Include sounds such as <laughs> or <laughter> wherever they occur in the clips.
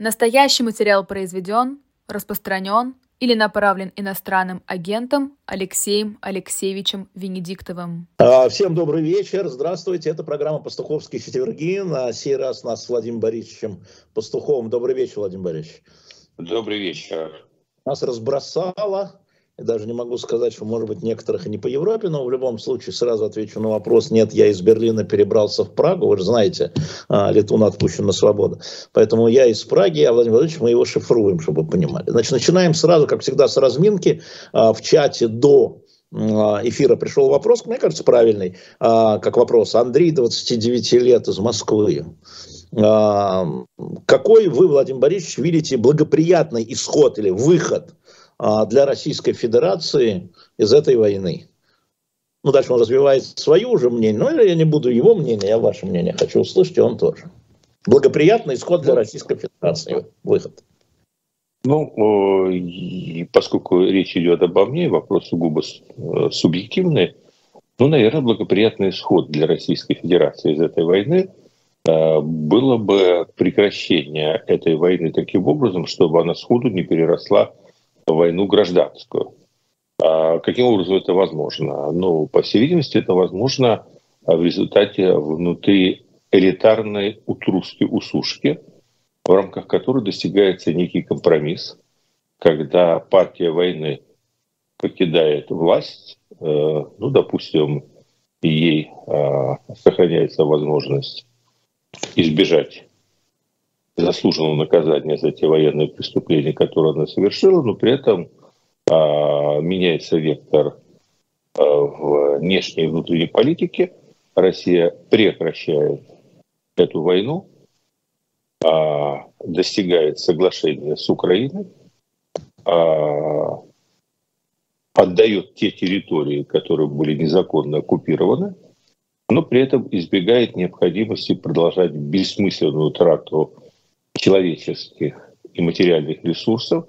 Настоящий материал произведен, распространен или направлен иностранным агентом Алексеем Алексеевичем Венедиктовым. А, всем добрый вечер. Здравствуйте. Это программа «Пастуховские четверги». На сей раз нас с Владимиром Борисовичем Пастуховым. Добрый вечер, Владимир Борисович. Добрый вечер. Нас разбросало я даже не могу сказать, что, может быть, некоторых и не по Европе, но в любом случае сразу отвечу на вопрос. Нет, я из Берлина перебрался в Прагу. Вы же знаете, а, летун отпущен на свободу. Поэтому я из Праги, а Владимир Владимирович, мы его шифруем, чтобы вы понимали. Значит, начинаем сразу, как всегда, с разминки. А, в чате до а, эфира пришел вопрос, мне кажется, правильный, как вопрос. Андрей, 29 лет, из Москвы. Какой вы, Владимир Борисович, видите благоприятный исход или выход для Российской Федерации из этой войны. Ну, дальше он развивает свое уже мнение, но я не буду его мнение, я ваше мнение хочу услышать, и он тоже. Благоприятный исход для Российской Федерации, выход. Ну, и поскольку речь идет обо мне, вопрос сугубо э, субъективный, ну, наверное, благоприятный исход для Российской Федерации из этой войны э, было бы прекращение этой войны таким образом, чтобы она сходу не переросла войну гражданскую. А каким образом это возможно? Ну, по всей видимости, это возможно в результате внутри элитарной утрусской усушки, в рамках которой достигается некий компромисс, когда партия войны покидает власть, э, ну, допустим, ей э, сохраняется возможность избежать заслуженного наказания за те военные преступления, которые она совершила, но при этом а, меняется вектор а, внешней и внутренней политике. Россия прекращает эту войну, а, достигает соглашения с Украиной, а, отдает те территории, которые были незаконно оккупированы, но при этом избегает необходимости продолжать бессмысленную трату человеческих и материальных ресурсов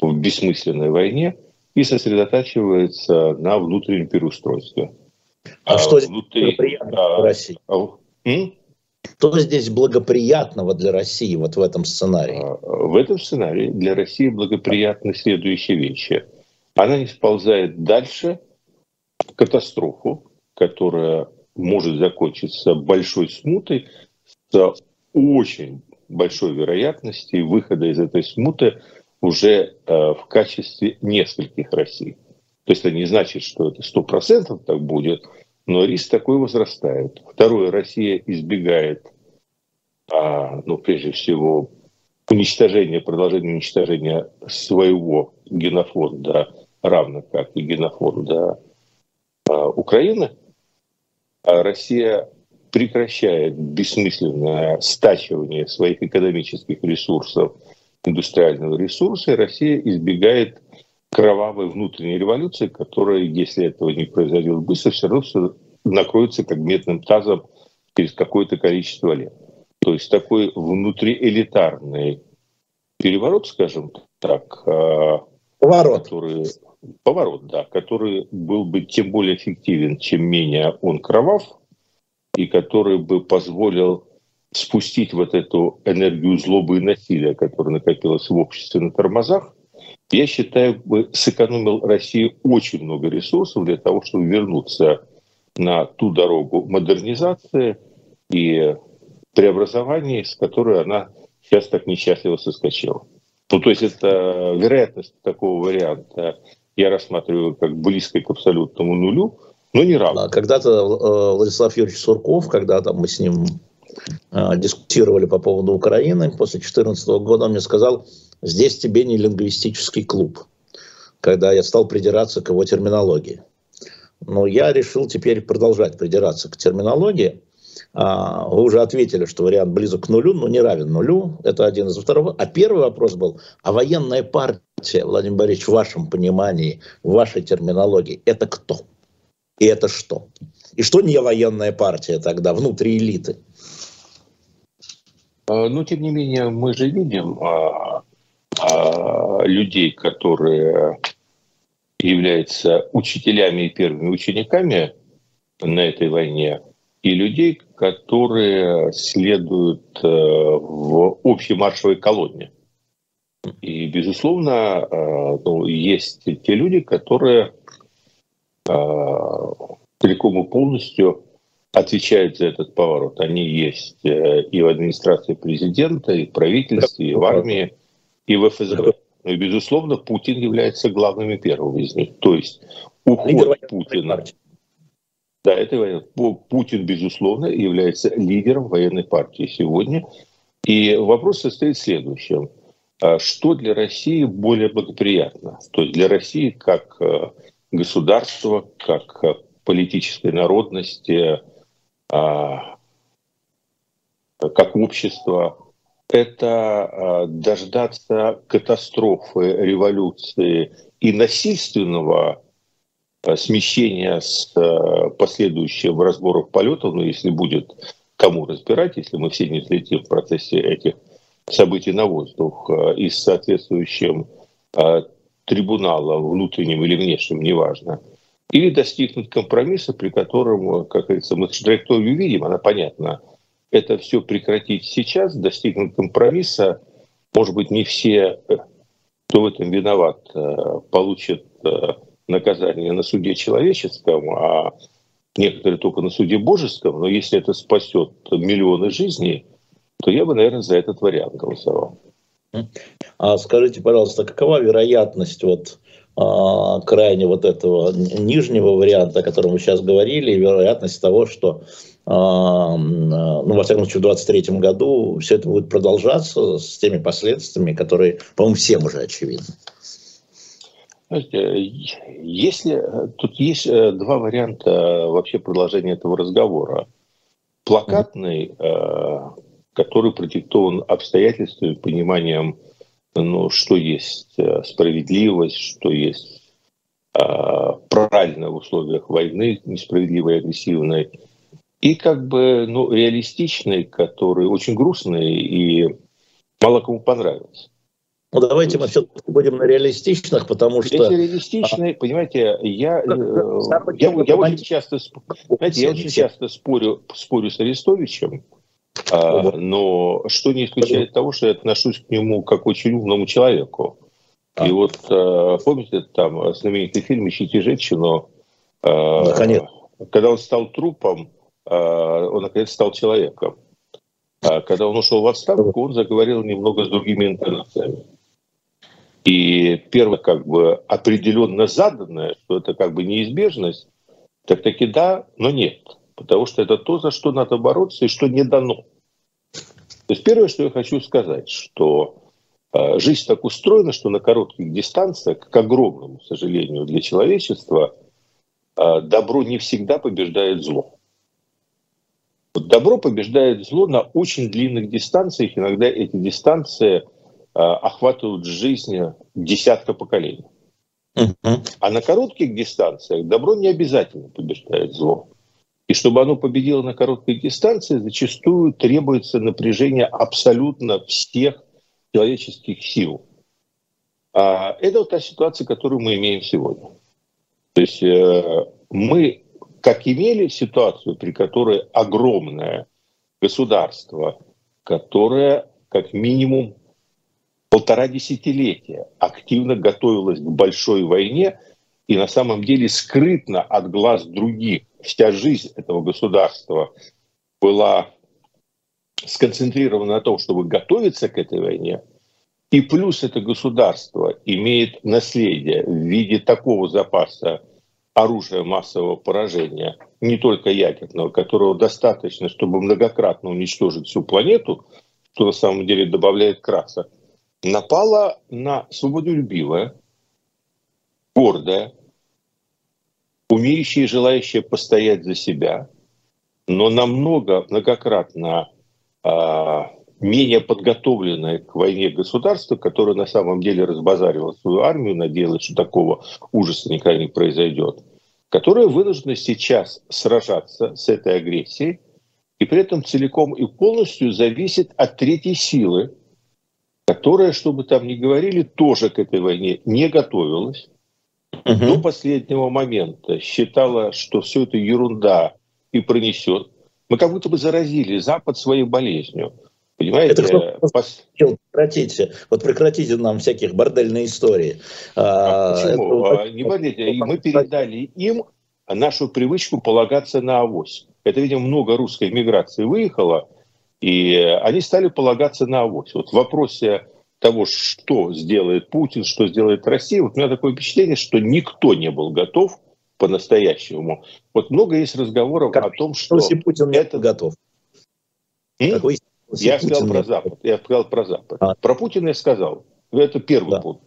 в бессмысленной войне и сосредотачивается на внутреннем переустройстве. А, а что внутри, благоприятного а, России? А, м? Что здесь благоприятного для России вот в этом сценарии? А, в этом сценарии для России благоприятны следующие вещи. Она не сползает дальше в катастрофу, которая может закончиться большой смутой с очень большой вероятности выхода из этой смуты уже э, в качестве нескольких Россий. То есть это не значит, что это сто процентов так будет, но риск такой возрастает. Второе, Россия избегает, а, ну, прежде всего, уничтожения, продолжения уничтожения своего генофонда, равно как и генофонда а, Украины. А Россия прекращает бессмысленное стачивание своих экономических ресурсов, индустриального ресурса, и Россия избегает кровавой внутренней революции, которая, если этого не произойдет быстро, все равно все накроется как медным тазом через какое-то количество лет. То есть такой внутриэлитарный переворот, скажем так, э, поворот. Который, поворот, да, который был бы тем более эффективен, чем менее он кровав, и который бы позволил спустить вот эту энергию злобы и насилия, которая накопилась в обществе на тормозах, я считаю, бы сэкономил России очень много ресурсов для того, чтобы вернуться на ту дорогу модернизации и преобразований, с которой она сейчас так несчастливо соскочила. Ну, то есть это вероятность такого варианта я рассматриваю как близкой к абсолютному нулю – ну, не равно. Когда-то э, Владислав Юрьевич Сурков, когда там мы с ним э, дискутировали по поводу Украины, после 2014 года он мне сказал, здесь тебе не лингвистический клуб, когда я стал придираться к его терминологии. Но я решил теперь продолжать придираться к терминологии. А, вы уже ответили, что вариант близок к нулю, но не равен нулю. Это один из второго. А первый вопрос был, а военная партия, Владимир Борисович, в вашем понимании, в вашей терминологии, это кто? И это что? И что не военная партия тогда, внутри элиты? А, ну, тем не менее, мы же видим а, а, людей, которые являются учителями и первыми учениками на этой войне, и людей, которые следуют э, в общей маршевой колонне. И, безусловно, э, ну, есть те люди, которые целиком и полностью отвечают за этот поворот. Они есть и в администрации президента, и в правительстве, и в армии, и в ФСБ. Ну и, безусловно, Путин является главным и первым из них. То есть уход Путина... Да, это Путин, безусловно, является лидером военной партии сегодня. И вопрос состоит в следующем. А что для России более благоприятно? То есть для России как э, государства, как политической народности, а, как общества, это а, дождаться катастрофы, революции и насильственного а, смещения с последующим разбором полетов, ну, если будет кому разбирать, если мы все не взлетим в процессе этих событий на воздух, и с соответствующим трибуналом, внутренним или внешним, неважно, или достигнуть компромисса, при котором, как говорится, мы траекторию видим, она понятна, это все прекратить сейчас, достигнуть компромисса. Может быть, не все, э, кто в этом виноват, э, получат э, наказание на суде человеческом, а некоторые только на суде божеском. Но если это спасет миллионы жизней, то я бы, наверное, за этот вариант голосовал. А скажите, пожалуйста, какова вероятность вот а, крайне вот этого нижнего варианта, о котором вы сейчас говорили, и вероятность того, что а, ну, во всяком случае, в 2023 году все это будет продолжаться с теми последствиями, которые, по-моему, всем уже очевидны. Если тут есть э, два варианта вообще продолжения этого разговора. Плакатный, э, который продиктован обстоятельствами, пониманием, ну, что есть э, справедливость, что есть правильно в условиях войны, несправедливой, агрессивной, и как бы ну, реалистичный, который очень грустный и мало кому понравился. Ну, давайте мы все будем на реалистичных, потому что... Если реалистичный, понимаете, я, э, я, я, очень часто, знаете, я очень часто спорю, спорю с Арестовичем, а, но что не исключает того, что я отношусь к нему как очень умному человеку. И а. вот а, помните там знаменитый фильм «Ищите женщину», Наконец. когда он стал трупом, а, он наконец стал человеком. А когда он ушел в отставку, он заговорил немного с другими интонациями. И первое, как бы определенно заданное, что это как бы неизбежность, так таки да, но нет. Потому что это то, за что надо бороться и что не дано. То есть первое, что я хочу сказать, что э, жизнь так устроена, что на коротких дистанциях, к огромному сожалению для человечества, э, добро не всегда побеждает зло. Вот добро побеждает зло на очень длинных дистанциях. Иногда эти дистанции э, охватывают жизнь десятка поколений. А на коротких дистанциях добро не обязательно побеждает зло. И чтобы оно победило на короткой дистанции, зачастую требуется напряжение абсолютно всех человеческих сил. А это вот та ситуация, которую мы имеем сегодня. То есть э, мы как имели ситуацию, при которой огромное государство, которое как минимум полтора десятилетия активно готовилось к большой войне и на самом деле скрытно от глаз других. Вся жизнь этого государства была сконцентрирована на том, чтобы готовиться к этой войне. И плюс это государство имеет наследие в виде такого запаса оружия массового поражения, не только ядерного, которого достаточно, чтобы многократно уничтожить всю планету, что на самом деле добавляет краса, напала на свободолюбивое, гордое, умеющее и желающее постоять за себя, но намного, многократно а, менее подготовленное к войне государство, которое на самом деле разбазарило свою армию, надеялось, что такого ужаса никогда не произойдет, которое вынуждено сейчас сражаться с этой агрессией и при этом целиком и полностью зависит от третьей силы, которая, что бы там ни говорили, тоже к этой войне не готовилась, угу. до последнего момента считала, что все это ерунда и пронесет. Мы как будто бы заразили Запад своей болезнью. Понимаете? Это Пос... Прекратите. Вот прекратите нам всяких бордельные истории. А, а почему? Это... А, не бордельные. Мы передали им нашу привычку полагаться на авось. Это, видимо, много русской миграции выехало, и они стали полагаться на авось. Вот в вопросе того, что сделает Путин, что сделает Россия, вот у меня такое впечатление, что никто не был готов по-настоящему. Вот много есть разговоров как, о том, что... Если Путин это готов. Какой я сказал про Запад. Я сказал про Запад. А. Про Путина я сказал. Это первый да. пункт.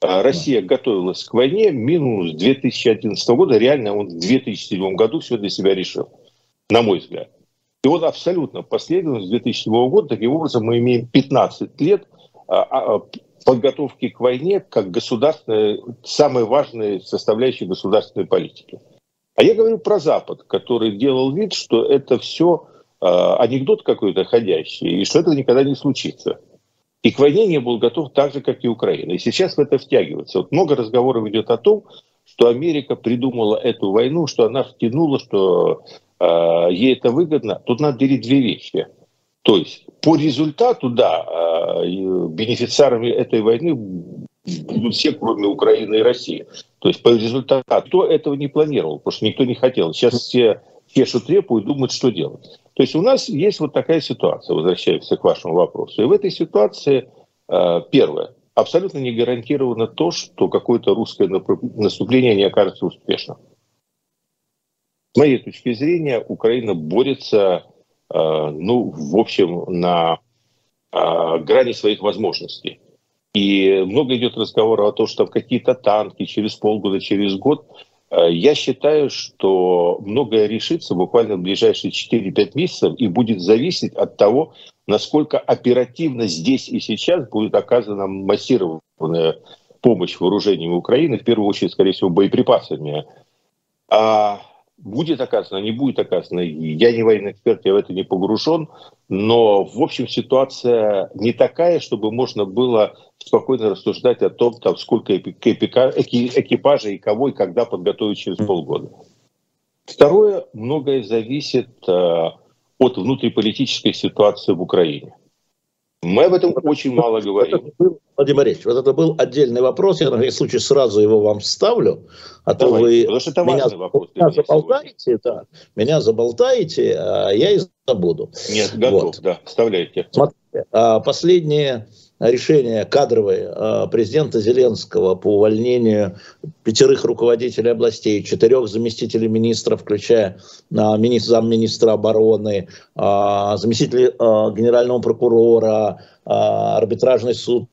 А Россия да. готовилась к войне минус 2011 года. Реально он в 2007 году все для себя решил. На мой взгляд. И вот абсолютно последовательно с 2007 года, таким образом, мы имеем 15 лет подготовки к войне как государственной, самой важной составляющей государственной политики. А я говорю про Запад, который делал вид, что это все Э, анекдот какой-то ходящий, и что этого никогда не случится. И к войне не был готов так же, как и Украина. И сейчас в это втягивается. Вот много разговоров идет о том, что Америка придумала эту войну, что она втянула, что э, ей это выгодно. Тут надо делить две вещи. То есть по результату, да, э, бенефициарами этой войны будут все, кроме Украины и России. То есть по результату кто этого не планировал, потому что никто не хотел. Сейчас все чешут репу и думают, что делать. То есть у нас есть вот такая ситуация, возвращаясь к вашему вопросу. И в этой ситуации, э, первое, абсолютно не гарантировано то, что какое-то русское наступление не окажется успешным. С моей точки зрения, Украина борется, ну, в общем, на э, грани своих возможностей. И много идет разговора о том, что какие-то танки через полгода, через год Э, я считаю, что многое решится буквально в ближайшие 4-5 месяцев и будет зависеть от того, насколько оперативно здесь и сейчас будет оказана массированная помощь вооружениям Украины, в первую очередь, скорее всего, боеприпасами. А будет оказано, не будет оказано. Я не военный эксперт, я в это не погружен, но, в общем, ситуация не такая, чтобы можно было спокойно рассуждать о том, там, сколько экипажей и кого и когда подготовить через полгода. Второе, многое зависит э, от внутриполитической ситуации в Украине. Мы об этом очень мало говорим. Был, Владимир Борисович, вот это был отдельный вопрос. Я на всякий случай сразу его вам вставлю. А Давай, то вы потому что это меня, вопрос меня заболтаете, да, меня заболтаете, а я и забуду. Нет, готов, вот. да, вставляйте. Смотрите, а последние решение кадровое а, президента Зеленского по увольнению пятерых руководителей областей, четырех заместителей министров, включая а, министр, замминистра обороны, а, заместителей генерального прокурора, арбитражный суд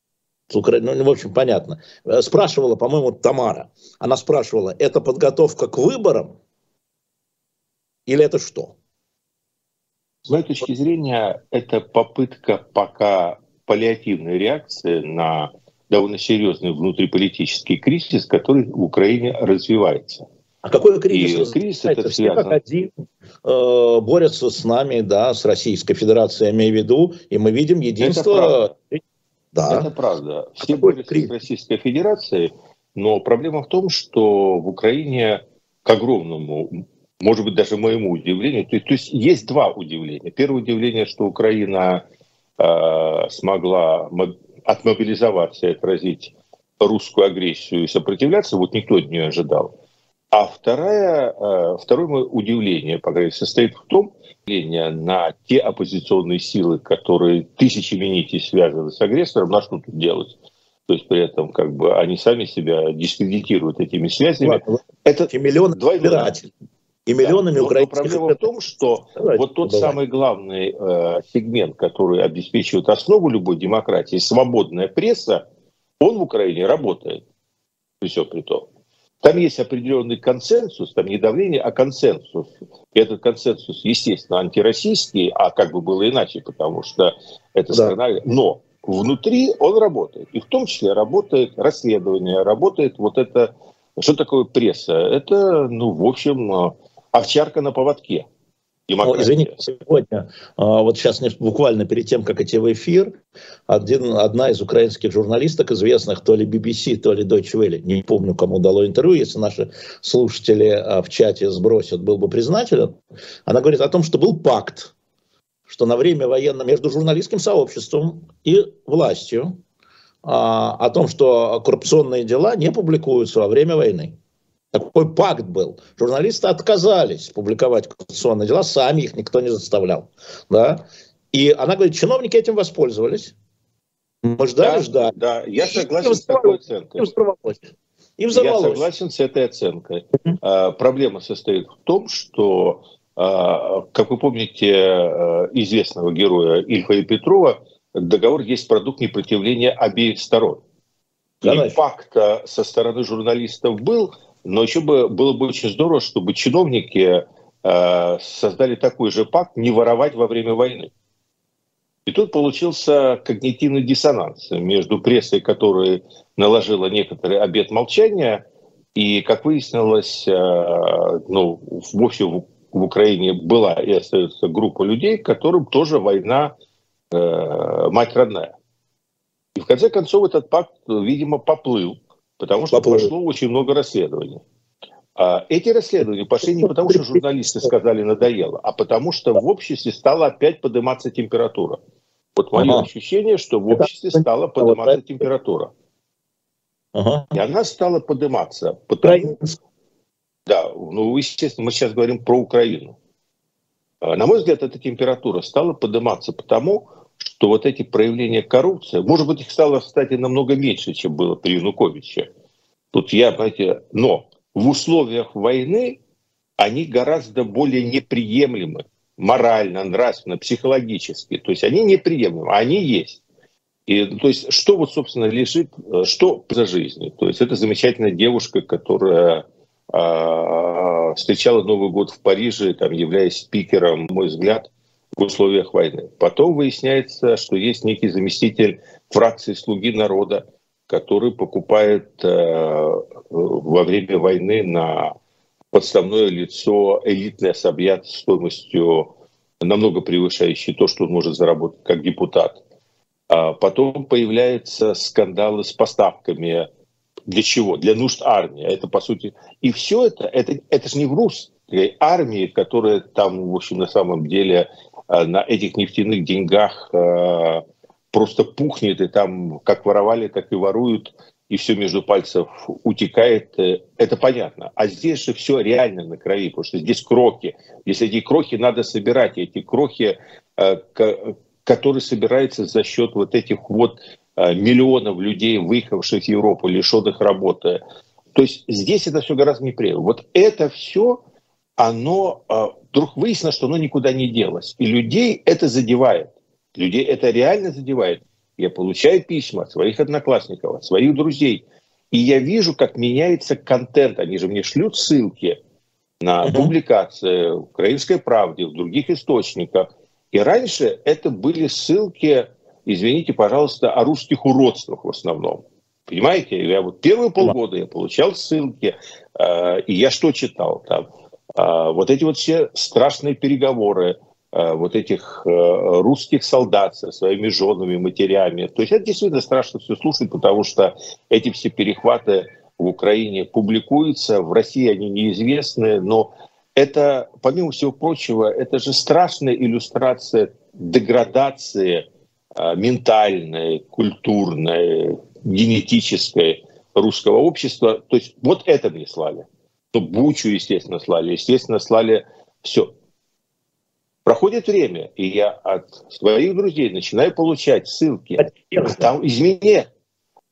Украины, ну, в общем, понятно. Спрашивала, по-моему, Тамара. Она спрашивала, это подготовка к выборам или это что? С моей точки зрения, это попытка пока паллиативной реакции на довольно серьезный внутриполитический кризис, который в Украине развивается. А какой кризис? И кризис это связано... как один э, борются с нами, да, с Российской Федерацией, я имею в виду, и мы видим единство... Это Да. Это правда. А Все борются кризис? с Российской Федерацией, но проблема в том, что в Украине, к огромному, может быть, даже моему удивлению, то, то есть есть два удивления. Первое удивление, что Украина смогла отмобилизоваться и отразить русскую агрессию и сопротивляться, вот никто от нее ожидал. А вторая, э, второе мое удивление, по крайней мере, состоит в том, на те оппозиционные силы, которые тысячами нитей связаны с агрессором, на что тут делать? То есть при этом как бы они сами себя дискредитируют этими связями. Это миллион двойной, и миллионами да, украинских... Проблема в том, что Давайте, вот тот давай. самый главный э, сегмент, который обеспечивает основу любой демократии, свободная пресса, он в Украине работает. При всем при том. Там есть определенный консенсус, там не давление, а консенсус. И этот консенсус, естественно, антироссийский, а как бы было иначе, потому что это да. страна... Но внутри он работает. И в том числе работает расследование, работает вот это... Что такое пресса? Это, ну, в общем, овчарка на поводке. Демократия. извините, сегодня, а, вот сейчас буквально перед тем, как идти в эфир, один, одна из украинских журналисток, известных то ли BBC, то ли Deutsche Welle, не помню, кому дало интервью, если наши слушатели а, в чате сбросят, был бы признателен, она говорит о том, что был пакт, что на время военного между журналистским сообществом и властью а, о том, что коррупционные дела не публикуются во время войны. Такой пакт был. Журналисты отказались публиковать конституционные дела, сами их никто не заставлял. Да? И она говорит, чиновники этим воспользовались. Мы ждали, да, ждали. Да, я согласен с такой оценкой. И взорвалось. Я согласен с этой оценкой. А, проблема состоит в том, что, а, как вы помните, а, известного героя Ильфа и Петрова, договор есть продукт непротивления обеих сторон. И пакт со стороны журналистов был, но еще бы было бы очень здорово, чтобы чиновники э, создали такой же пакт не воровать во время войны. И тут получился когнитивный диссонанс между прессой, которая наложила некоторый обет молчания, и, как выяснилось, э, ну, в, в Украине была и остается группа людей, которым тоже война э, мать родная. И в конце концов этот пакт, видимо, поплыл. Потому что Поплыл. прошло очень много расследований. А эти расследования пошли не потому, что журналисты сказали надоело, а потому что в обществе стала опять подниматься температура. Вот мое ага. ощущение, что в обществе стала подниматься температура. Ага. И она стала подниматься. Потому... Да, ну, естественно, мы сейчас говорим про Украину. А, на мой взгляд, эта температура стала подниматься потому, что вот эти проявления коррупции, может быть, их стало, кстати, намного меньше, чем было при Януковиче. Тут я, понимаете, но в условиях войны они гораздо более неприемлемы морально, нравственно, психологически. То есть они неприемлемы, а они есть. И, то есть что вот, собственно, лежит, э, что за жизнью? То есть это замечательная девушка, которая э, встречала Новый год в Париже, там, являясь спикером, мой взгляд, в условиях войны. Потом выясняется, что есть некий заместитель фракции «Слуги народа», который покупает э, во время войны на подставное лицо элитный особняк стоимостью намного превышающий то, что он может заработать как депутат. А потом появляются скандалы с поставками. Для чего? Для нужд армии. Это, по сути... И все это, это, это же не русской армии, которая там, в общем, на самом деле на этих нефтяных деньгах э, просто пухнет, и там как воровали, так и воруют, и все между пальцев утекает, э, это понятно. А здесь же все реально на крови, потому что здесь крохи. Если эти крохи надо собирать, эти крохи, которые собираются за счет вот этих вот миллионов людей, выехавших в Европу, лишенных работы. То есть здесь это все гораздо неприятно. Вот это все, оно вдруг выяснилось, что оно никуда не делось. И людей это задевает. Людей это реально задевает. Я получаю письма от своих одноклассников, от своих друзей. И я вижу, как меняется контент. Они же мне шлют ссылки на uh-huh. публикации в «Украинской правде», в других источниках. И раньше это были ссылки, извините, пожалуйста, о русских уродствах в основном. Понимаете? Я вот первые полгода я получал ссылки, э, и я что читал там? А, вот эти вот все страшные переговоры а, вот этих э, русских солдат со своими женами, матерями. То есть это действительно страшно все слушать, потому что эти все перехваты в Украине публикуются, в России они неизвестны, но это, помимо всего прочего, это же страшная иллюстрация деградации а, ментальной, культурной, генетической русского общества. То есть вот это мне слали. Ну, Бучу, естественно, слали. Естественно, слали все. Проходит время, и я от своих друзей начинаю получать ссылки. Там изменения.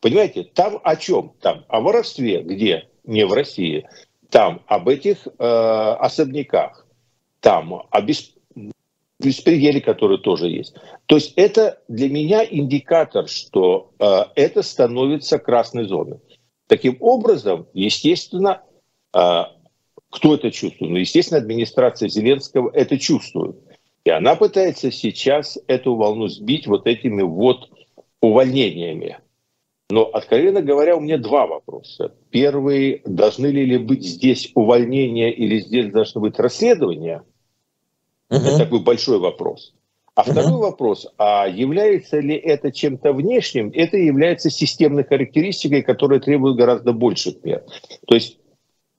Понимаете, там о чем? Там о воровстве, где? Не в России. Там об этих э, особняках. Там о бес... беспределе, который тоже есть. То есть это для меня индикатор, что э, это становится красной зоной. Таким образом, естественно, кто это чувствует? Ну, естественно, администрация Зеленского это чувствует. И она пытается сейчас эту волну сбить вот этими вот увольнениями. Но, откровенно говоря, у меня два вопроса. Первый, должны ли быть здесь увольнения или здесь должны быть расследования? Угу. Это такой большой вопрос. А угу. второй вопрос, а является ли это чем-то внешним? Это является системной характеристикой, которая требует гораздо больших мер. То есть,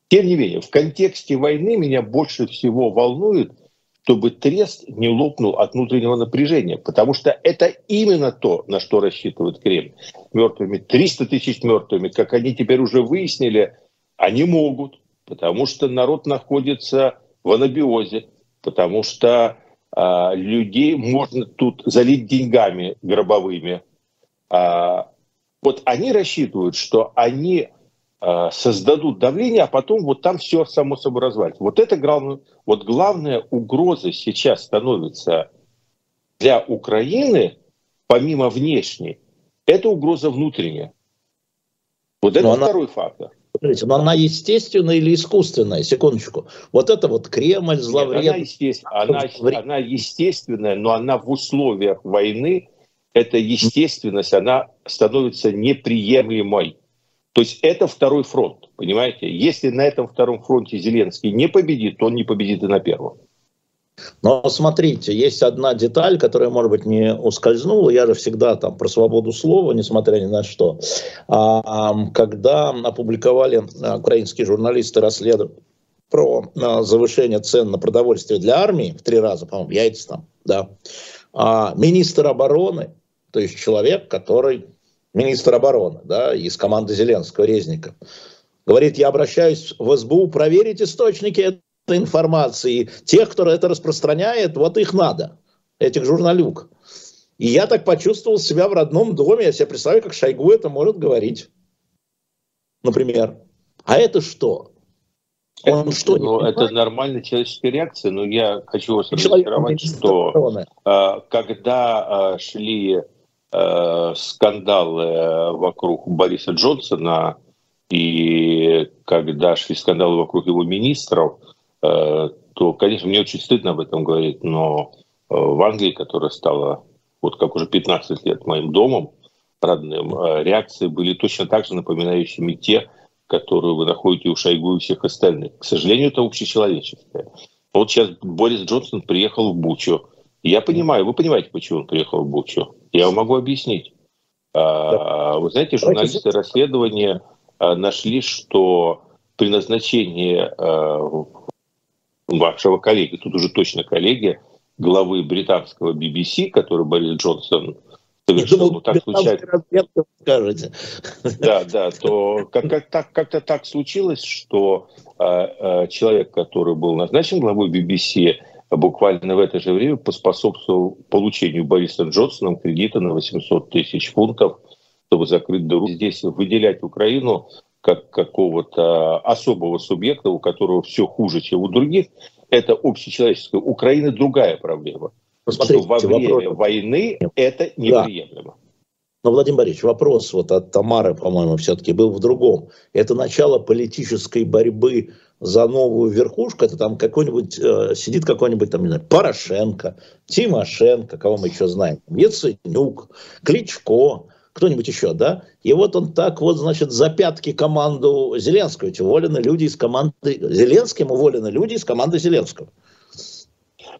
тем не менее, в контексте войны меня больше всего волнует, чтобы трест не лопнул от внутреннего напряжения, потому что это именно то, на что рассчитывает Кремль. Мертвыми, 300 тысяч мертвыми, как они теперь уже выяснили, они могут, потому что народ находится в анабиозе, потому что а, людей можно тут залить деньгами гробовыми. А, вот они рассчитывают, что они создадут давление, а потом вот там все само собой развалится. Вот это главное, вот главная угроза сейчас становится для Украины, помимо внешней, это угроза внутренняя. Вот это Но второй она... фактор. Смотрите, но она естественная или искусственная? Секундочку. Вот это вот Кремль, зловред... Нет, она, естествен... она, она естественная, но она в условиях войны, эта естественность, она становится неприемлемой. То есть это второй фронт, понимаете? Если на этом втором фронте Зеленский не победит, то он не победит и на первом. Но смотрите, есть одна деталь, которая, может быть, не ускользнула. Я же всегда там про свободу слова, несмотря ни на что. А, когда опубликовали а, украинские журналисты расследование про а, завышение цен на продовольствие для армии в три раза, по-моему, яйца там, да, министр обороны, то есть человек, который министр обороны, да, из команды Зеленского, Резников, говорит, я обращаюсь в СБУ проверить источники информации, тех, кто это распространяет, вот их надо, этих журналюк. И я так почувствовал себя в родном доме, я себе представляю, как Шойгу это может говорить, например. А это что? Он это, что, ну, это нормальная человеческая реакция, но я хочу вас разочаровать, что э, когда э, шли э, скандалы вокруг Бориса Джонсона и когда шли скандалы вокруг его министров, Э, то, конечно, мне очень стыдно об этом говорить, но э, в Англии, которая стала, вот как уже 15 лет моим домом родным, э, реакции были точно так же напоминающими те, которые вы находите у Шойгу и всех остальных. К сожалению, это общечеловеческое. Вот сейчас Борис Джонсон приехал в Бучу. Я понимаю, вы понимаете, почему он приехал в Бучу. Я вам могу объяснить. Да. Вы знаете, журналисты расследования нашли, что при назначении вашего коллеги, тут уже точно коллеги, главы британского BBC, который Борис Джонсон совершил, думал, ну, так случается. Скажете. Да, да, то как, как, так, как-то так случилось, что э, э, человек, который был назначен главой BBC, буквально в это же время поспособствовал получению Борисом Джонсоном кредита на 800 тысяч фунтов, чтобы закрыть дыру. Здесь выделять Украину как какого-то особого субъекта, у которого все хуже, чем у других, это общечеловеческое. У Украины другая проблема. Посмотрите, во время вопрос... войны это неприемлемо. Да. Но, Владимир Борисович, вопрос вот от Тамары, по-моему, все-таки был в другом. Это начало политической борьбы за новую верхушку, это там какой-нибудь, э, сидит какой-нибудь там, не знаю, Порошенко, Тимошенко, кого мы еще знаем, Яценюк, Кличко, кто-нибудь еще, да? И вот он так вот, значит, за пятки команду Зеленского. Ведь уволены люди из команды... Зеленским уволены люди из команды Зеленского.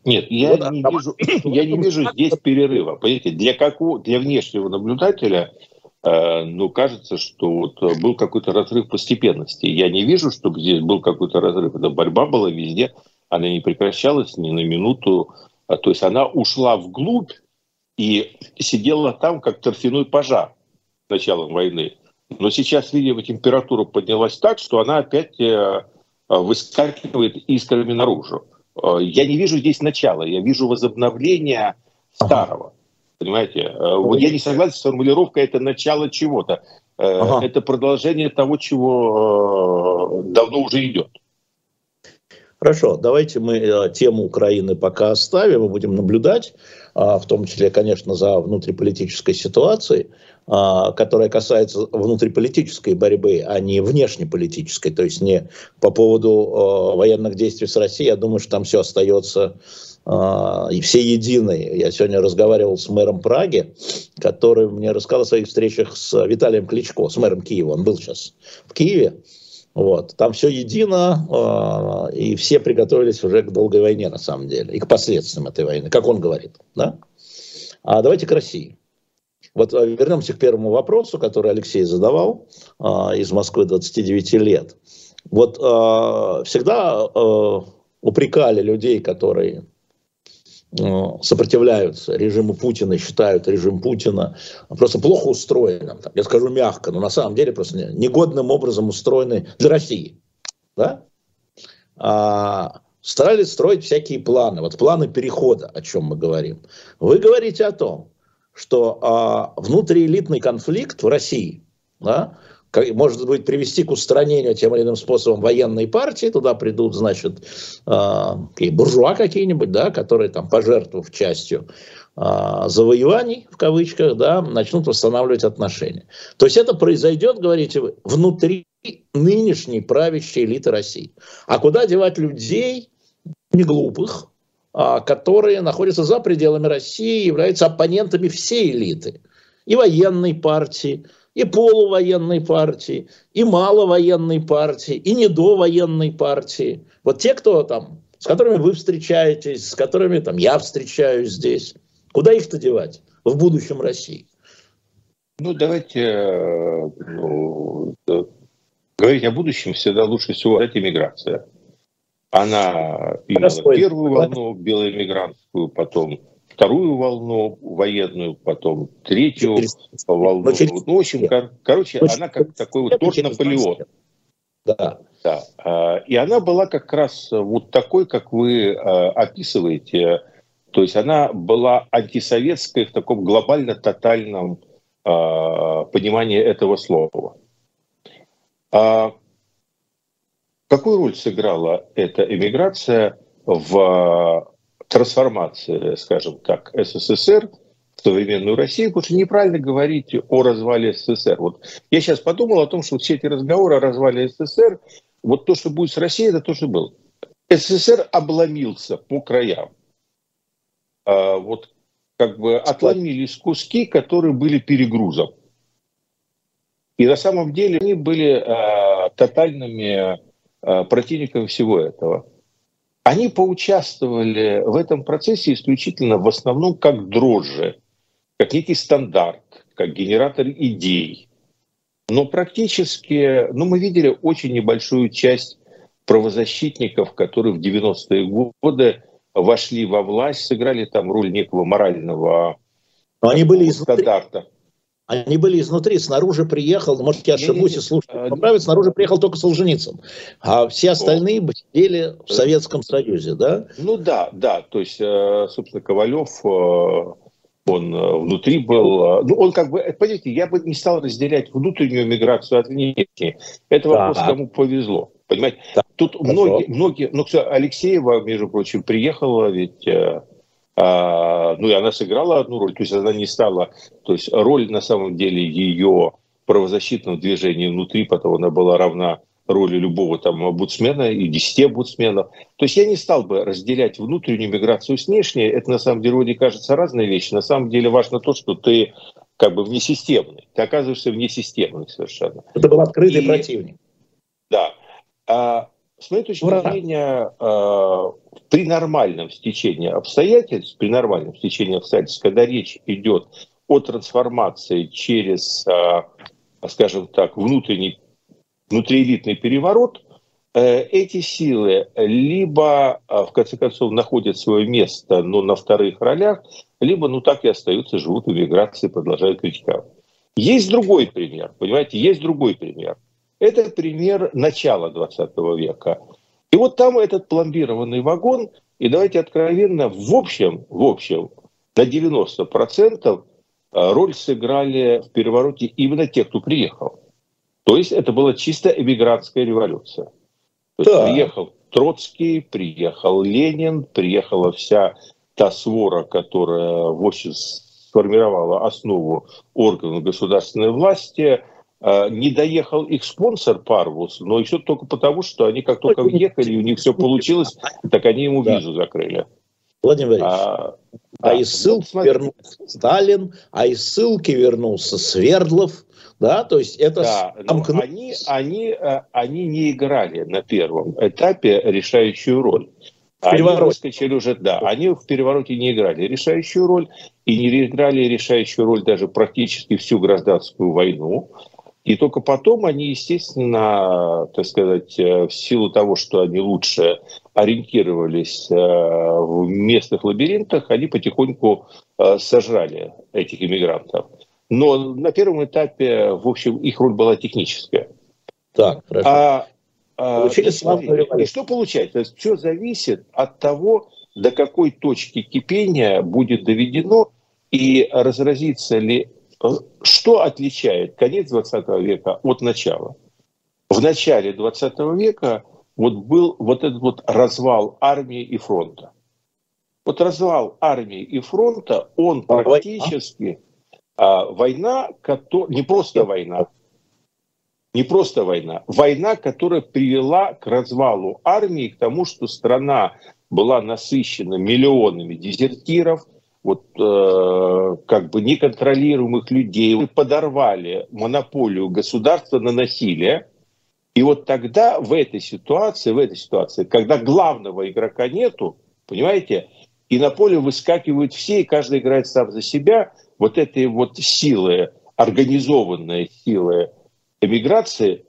Нет, я, вот, не, а, вижу, <clears throat> <clears throat> я не вижу здесь перерыва. Понимаете, для, какого, для внешнего наблюдателя э, ну, кажется, что вот был какой-то разрыв постепенности. Я не вижу, чтобы здесь был какой-то разрыв. Эта борьба была везде, она не прекращалась ни на минуту. А, то есть она ушла вглубь, и сидела там, как торфяной пожар с началом войны. Но сейчас, видимо, температура поднялась так, что она опять э, выскакивает искрами наружу. Э, я не вижу здесь начала, я вижу возобновление старого. Понимаете? Э, вот я не согласен с формулировкой «это начало чего-то». Ага. Это продолжение того, чего давно уже идет. Хорошо, давайте мы тему Украины пока оставим и будем наблюдать. А, в том числе, конечно, за внутриполитической ситуацией, которая касается внутриполитической борьбы, а не внешнеполитической, то есть не по поводу а, военных действий с Россией, я думаю, что там все остается и все единые. Я сегодня разговаривал с мэром Праги, который мне рассказал о своих встречах с Виталием Кличко, с мэром Киева. Он был сейчас в Киеве. Вот. Там все едино, и все приготовились уже к долгой войне, на самом деле, и к последствиям этой войны, как он говорит. Да? А давайте к России. Вот э, вернемся к первому вопросу, который Алексей задавал э, из Москвы 29 лет. Вот э, всегда упрекали людей, которые сопротивляются режиму Путина, считают режим Путина просто плохо устроенным, я скажу мягко, но на самом деле просто негодным образом устроенный для России. Да? А, старались строить всякие планы, вот планы перехода, о чем мы говорим. Вы говорите о том, что а, внутриэлитный конфликт в России да, может быть, привести к устранению тем или иным способом военной партии, туда придут, значит, э, буржуа какие-нибудь, да, которые там, пожертвовав частью э, завоеваний, в кавычках, да, начнут восстанавливать отношения. То есть это произойдет, говорите вы, внутри нынешней правящей элиты России. А куда девать людей, не глупых, а, которые находятся за пределами России, являются оппонентами всей элиты, и военной партии, и полувоенной партии, и маловоенной партии, и недовоенной партии. Вот те, кто там, с которыми вы встречаетесь, с которыми там я встречаюсь здесь, куда их-то девать в будущем России? Ну, давайте э, ну, говорить о будущем всегда лучше всего это иммиграция. Она имела первую волну белоэмигрантскую, потом вторую волну военную, потом третью волну. Ну, в общем, кор- короче, она как такой вот торт Наполеон. Да. да. А, и она была как раз вот такой, как вы а, описываете. То есть она была антисоветской в таком глобально-тотальном а, понимании этого слова. Какую роль сыграла эта эмиграция в трансформации, скажем так, СССР в современную Россию, потому что неправильно говорить о развале СССР. Вот я сейчас подумал о том, что все эти разговоры о развале СССР, вот то, что будет с Россией, это то, что было. СССР обломился по краям. А вот как бы отломились куски, которые были перегрузом. И на самом деле они были э, тотальными э, противниками всего этого. Они поучаствовали в этом процессе исключительно в основном как дрожжи, как некий стандарт, как генератор идей. Но практически, ну мы видели очень небольшую часть правозащитников, которые в 90-е годы вошли во власть, сыграли там роль некого морального Но они были стандарта. Они были изнутри, снаружи приехал, может, я ошибусь, и слушаю, поправить, снаружи приехал только Солженицын. А все остальные сидели в Советском Союзе, да? Ну да, да. То есть, э, собственно, Ковалев, э, он э, внутри был... Ну, он как бы, понимаете, я бы не стал разделять внутреннюю миграцию от внешней. Это вопрос, да. кому повезло. Понимаете? Да. Тут Хорошо. многие, многие... Ну, все, Алексеева, между прочим, приехала ведь ну и она сыграла одну роль, то есть она не стала, то есть роль на самом деле ее правозащитного движения внутри, потом она была равна роли любого там омбудсмена и десяти омбудсменов. То есть я не стал бы разделять внутреннюю миграцию с внешней. Это на самом деле вроде кажется разные вещи. На самом деле важно то, что ты как бы внесистемный. Ты оказываешься внесистемный совершенно. Это был открытый и, противник. Да. А, с моей точки Ура. зрения, э, при нормальном стечении обстоятельств, при нормальном стечении обстоятельств, когда речь идет о трансформации через, э, скажем так, внутренний, внутриэлитный переворот, э, эти силы либо, в конце концов, находят свое место, но на вторых ролях, либо, ну, так и остаются, живут в эмиграции, продолжают критиковать. Есть другой пример, понимаете, есть другой пример – это пример начала 20 века. И вот там этот пломбированный вагон, и давайте откровенно, в общем, в общем, на 90% а, роль сыграли в перевороте именно те, кто приехал. То есть это была чисто эмигрантская революция. То да. приехал Троцкий, приехал Ленин, приехала вся та свора, которая в общем сформировала основу органов государственной власти – не доехал их спонсор Парвус, но еще только потому, что они как только въехали, у них все получилось, так они ему визу закрыли. Владимир Владимирович, а, а да, из ссылки вот, вернулся Сталин, а из ссылки вернулся Свердлов, Да, то есть это да, они, они, э, они не играли на первом этапе решающую роль. Они выскочили уже, да, они в перевороте не играли решающую роль и не играли решающую роль даже практически всю гражданскую войну. И только потом они, естественно, так сказать, э, в силу того, что они лучше ориентировались э, в местных лабиринтах, они потихоньку э, сожрали этих иммигрантов. Но на первом этапе, в общем, их роль была техническая. Так, хорошо. А, а, и, смотри, и что получается? Есть все зависит от того, до какой точки кипения будет доведено и разразится ли что отличает конец 20 века от начала? В начале 20 века вот был вот этот вот развал армии и фронта. Вот развал армии и фронта, он практически а, война, не просто война, не просто война, война, которая привела к развалу армии, к тому, что страна была насыщена миллионами дезертиров, вот э, как бы неконтролируемых людей, вы подорвали монополию государства на насилие. И вот тогда в этой ситуации, в этой ситуации, когда главного игрока нету, понимаете, и на поле выскакивают все, и каждый играет сам за себя, вот этой вот силы, организованные силы эмиграции,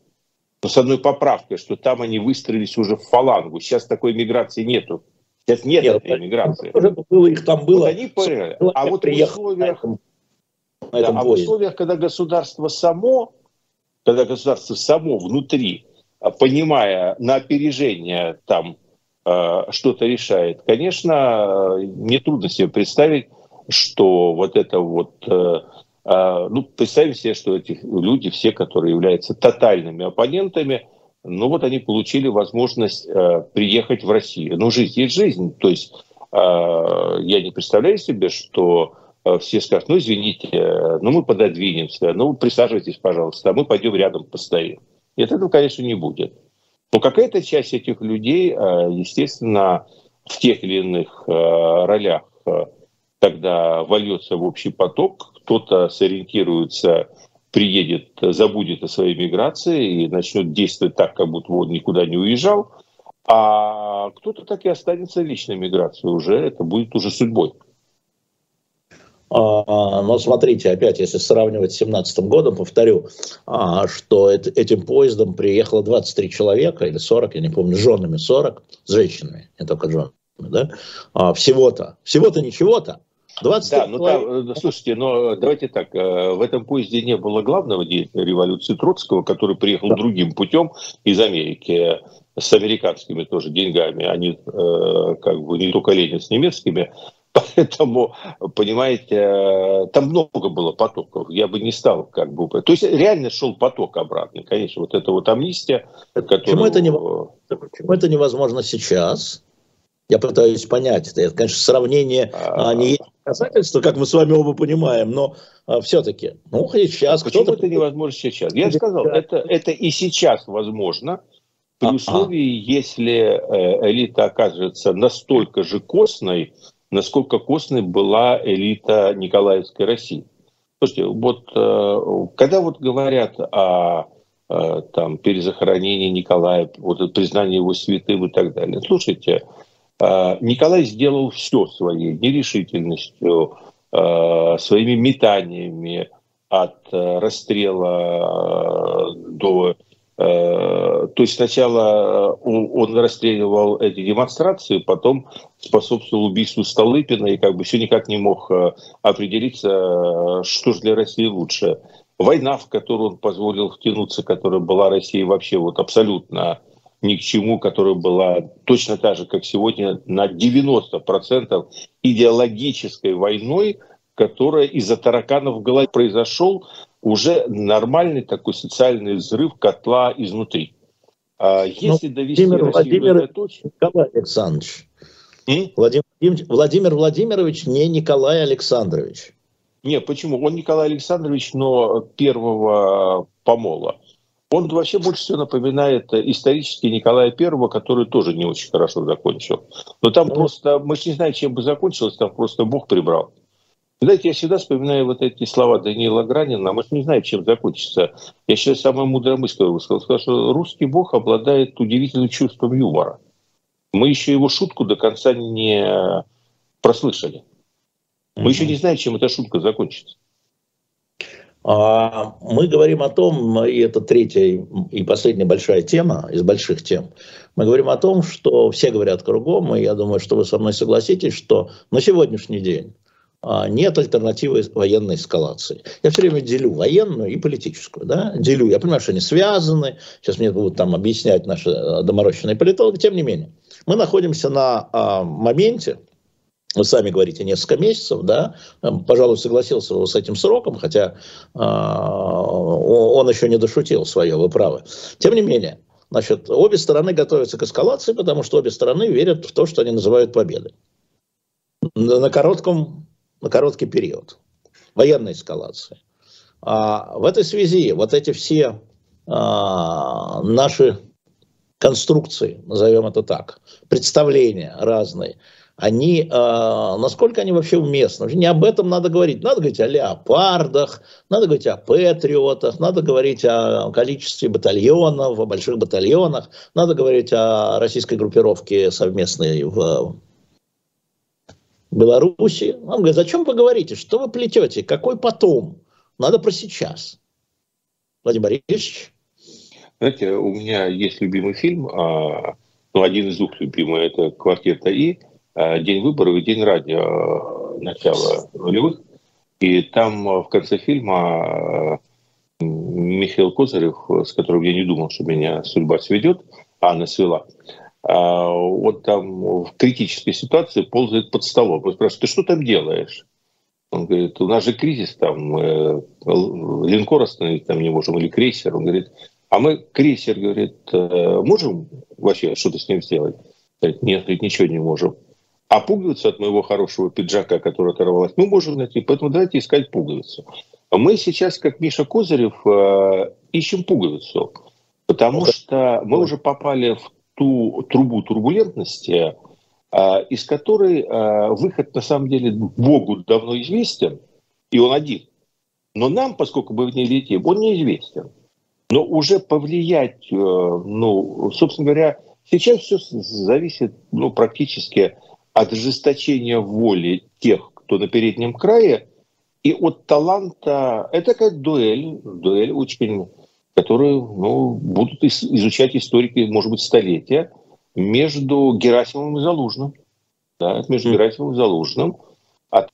но с одной поправкой, что там они выстроились уже в фалангу. Сейчас такой миграции нету. Сейчас нет, нет этой миграции. Было, их там было. Вот они поняли. А вот в условиях, да, а в условиях, когда государство само, когда государство само внутри, а, понимая на опережение там э, что-то решает, конечно, нетрудно себе представить, что вот это вот э, э, ну, представим себе, что эти люди, все, которые являются тотальными оппонентами, ну вот они получили возможность э, приехать в Россию. Ну, жизнь есть жизнь. То есть э, я не представляю себе, что э, все скажут, ну, извините, э, ну, мы пододвинемся, ну, присаживайтесь, пожалуйста, а мы пойдем рядом постоим. Нет, этого, конечно, не будет. Но какая-то часть этих людей, э, естественно, в тех или иных э, ролях, э, когда вольется в общий поток, кто-то сориентируется приедет, забудет о своей миграции и начнет действовать так, как будто он никуда не уезжал, а кто-то так и останется личной миграции, уже это будет уже судьбой. А, но смотрите, опять, если сравнивать с 2017 годом, повторю, а, что этим поездом приехало 23 человека, или 40, я не помню, женами 40, с женщинами, не только женами, да, а, всего-то, всего-то ничего-то, 20 да, ну там, э, слушайте, но давайте так, э, в этом поезде не было главного деятеля революции Троцкого, который приехал да. другим путем из Америки, с американскими тоже деньгами, они э, как бы не только Ленин с немецкими, <laughs> Поэтому, понимаете, там много было потоков. Я бы не стал как бы... То есть реально шел поток обратный. Конечно, вот это вот амнистия, которая... Почему это, не... Почему это невозможно сейчас? Я пытаюсь понять это. Это, конечно, сравнение а, не есть доказательства, как мы с вами оба понимаем, но а, все-таки, ну, сейчас Почему кто-то... это невозможно сейчас? Я сказал, это, это и сейчас возможно, при а, условии, а. если э, элита окажется настолько же костной, насколько костной была элита Николаевской России. Слушайте, вот э, когда вот говорят о э, там, перезахоронении Николая, вот признании его святым и так далее, слушайте, а, Николай сделал все своей нерешительностью, а, своими метаниями от э, расстрела э, до... Э, то есть сначала он расстреливал эти демонстрации, потом способствовал убийству Столыпина и как бы все никак не мог определиться, что же для России лучше. Война, в которую он позволил втянуться, которая была России вообще вот абсолютно ни к чему, которая была точно так же, как сегодня, на 90% идеологической войной, которая из-за тараканов в голове произошел уже нормальный такой социальный взрыв котла изнутри. А если ну, довести Владимир, Россию Владимир, до точки... Николай Александрович. Владимир, Владимир Владимирович не Николай Александрович. Нет, почему? Он Николай Александрович, но первого помола. Он вообще больше всего напоминает исторический Николая Первого, который тоже не очень хорошо закончил. Но там ну, просто, мы же не знаем, чем бы закончилось, там просто Бог прибрал. Знаете, я всегда вспоминаю вот эти слова Даниила Гранина, мы же не знаем, чем закончится. Я считаю, самая мудрая мысль, высказал, сказал, что русский бог обладает удивительным чувством юмора. Мы еще его шутку до конца не прослышали. Мы mm-hmm. еще не знаем, чем эта шутка закончится. А, мы говорим о том, и это третья и последняя большая тема из больших тем, мы говорим о том, что все говорят кругом, и я думаю, что вы со мной согласитесь, что на сегодняшний день а, нет альтернативы военной эскалации. Я все время делю военную и политическую. Да? Делю. Я понимаю, что они связаны. Сейчас мне будут там объяснять наши э, доморощенные политологи. Тем не менее, мы находимся на а, моменте, вы сами говорите, несколько месяцев, да, пожалуй, согласился с этим сроком, хотя а, он еще не дошутил свое, вы правы. Тем не менее, значит, обе стороны готовятся к эскалации, потому что обе стороны верят в то, что они называют победой. На коротком на короткий период военной эскалации. А в этой связи вот эти все а, наши конструкции, назовем это так, представления разные, они, э, насколько они вообще уместны? Не об этом надо говорить. Надо говорить о леопардах, надо говорить о патриотах, надо говорить о количестве батальонов, о больших батальонах, надо говорить о российской группировке совместной в Беларуси. Он говорит, зачем вы говорите, что вы плетете, какой потом? Надо про сейчас. Владимир Борисович. Знаете, у меня есть любимый фильм, а, ну, один из двух любимых, это «Квартета И», а, «День выборов» и «День радио» а, начала нулевых. И там в конце фильма Михаил Козырев, с которым я не думал, что меня судьба сведет, а она свела, вот там в критической ситуации ползает под столом. Он спрашивает, ты что там делаешь? Он говорит, у нас же кризис, там э, линкор остановить там не можем, или крейсер. Он говорит, а мы крейсер, говорит, э, можем вообще что-то с ним сделать? Нет, говорит, ничего не можем. А пуговицу от моего хорошего пиджака, которая оторвалась, мы можем найти, поэтому давайте искать пуговицу. Мы сейчас, как Миша Козырев, э, ищем пуговицу, потому что мы уже попали в ту трубу турбулентности, а, из которой а, выход на самом деле Богу давно известен, и он один. Но нам, поскольку мы в ней летим, он неизвестен. Но уже повлиять, э, ну, собственно говоря, сейчас все зависит ну, практически от ожесточения воли тех, кто на переднем крае, и от таланта. Это такая дуэль, дуэль очень которые ну, будут изучать историки, может быть, столетия, между Герасимовым и Залужным. Да, между Герасимовым и Залужным. А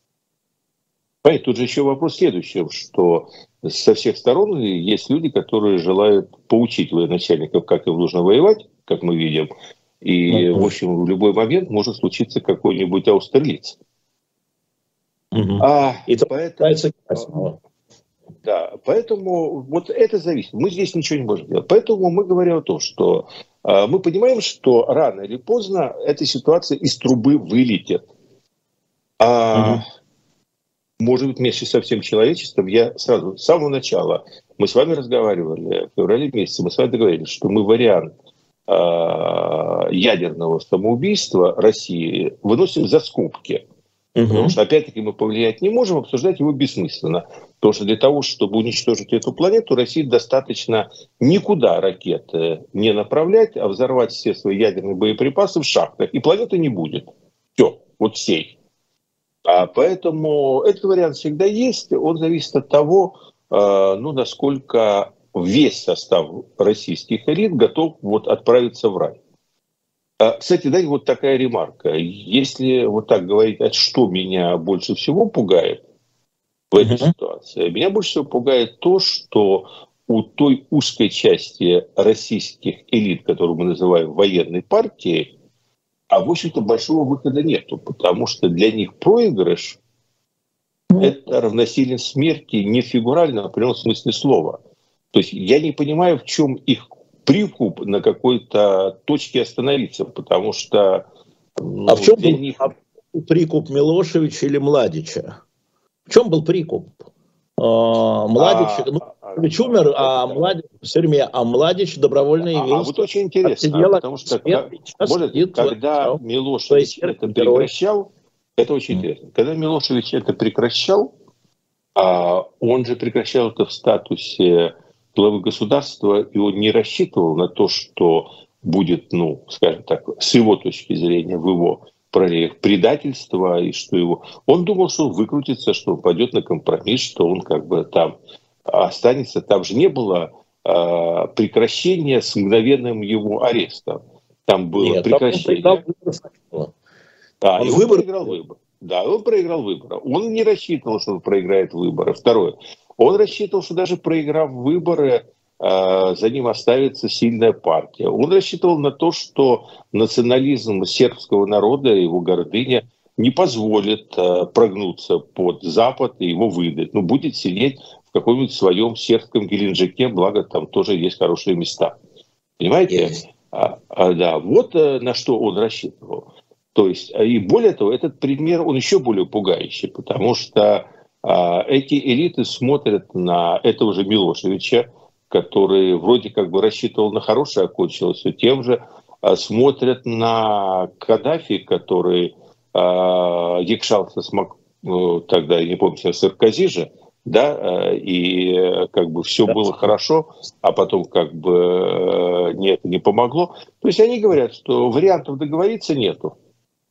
тут же еще вопрос следующий, что со всех сторон есть люди, которые желают поучить военачальников, как им нужно воевать, как мы видим. И, uh-huh. в общем, в любой момент может случиться какой-нибудь Аустерлиц. Uh-huh. А, и поэтому... Да, поэтому вот это зависит. Мы здесь ничего не можем делать. Поэтому мы говорим о том, что э, мы понимаем, что рано или поздно эта ситуация из трубы вылетит. А, угу. Может быть, вместе со всем человечеством я сразу, с самого начала, мы с вами разговаривали в феврале месяце, мы с вами договорились, что мы вариант ядерного самоубийства России выносим за скобки. Угу. Потому что, опять-таки, мы повлиять не можем, обсуждать его бессмысленно. Потому что для того, чтобы уничтожить эту планету, России достаточно никуда ракеты не направлять, а взорвать все свои ядерные боеприпасы в шахтах. И планеты не будет. Все, вот всей. А поэтому этот вариант всегда есть. Он зависит от того, э, ну, насколько весь состав российских элит готов вот отправиться в рай. А, кстати, да, вот такая ремарка. Если вот так говорить, а что меня больше всего пугает в этой mm-hmm. ситуации, меня больше всего пугает то, что у той узкой части российских элит, которую мы называем военной партией, а в общем-то большого выхода нету, потому что для них проигрыш mm-hmm. это равносилен смерти не фигурально, а в прямом смысле слова. То есть я не понимаю, в чем их прикуп на какой-то точке остановиться, потому что... Ну, а в чем был них... прикуп Милошевича или Младича? В чем был прикуп? А, Младич, а, ну, Младич умер, а Младич в тюрьме, а Младич добровольно явился. А, а вот очень интересно, потому что, смерть, может, когда Милошевич это прекращал, Это очень интересно. Когда Милошевич это прекращал, а он же прекращал это в статусе главы государства, и он не рассчитывал на то, что будет, ну, скажем так, с его точки зрения, в его проявлениях предательства, и что его... Он думал, что он выкрутится, что он пойдет на компромисс, что он как бы там останется. Там же не было э, прекращения с мгновенным его арестом. Там было Нет, прекращение. Там он да, он и выбор... он проиграл выбор. Да, он проиграл выборы. Он не рассчитывал, что он проиграет выборы. Второе. Он рассчитывал, что даже проиграв выборы, э, за ним оставится сильная партия. Он рассчитывал на то, что национализм сербского народа, его гордыня не позволит э, прогнуться под Запад и его выдать. Но будет сидеть в каком-нибудь своем сербском Геленджике, благо там тоже есть хорошие места. Понимаете? Yes. А, а, да, вот э, на что он рассчитывал. То есть, и более того, этот пример, он еще более пугающий, потому что эти элиты смотрят на этого же Милошевича, который вроде как бы рассчитывал на хорошее, окончил все тем же, а, смотрят на Каддафи, который а, якшался с Мак... Ну, тогда, я не помню, Саркози же, да, э, и э, как бы все да. было хорошо, а потом как бы э, нет, не помогло. То есть они говорят, что вариантов договориться нету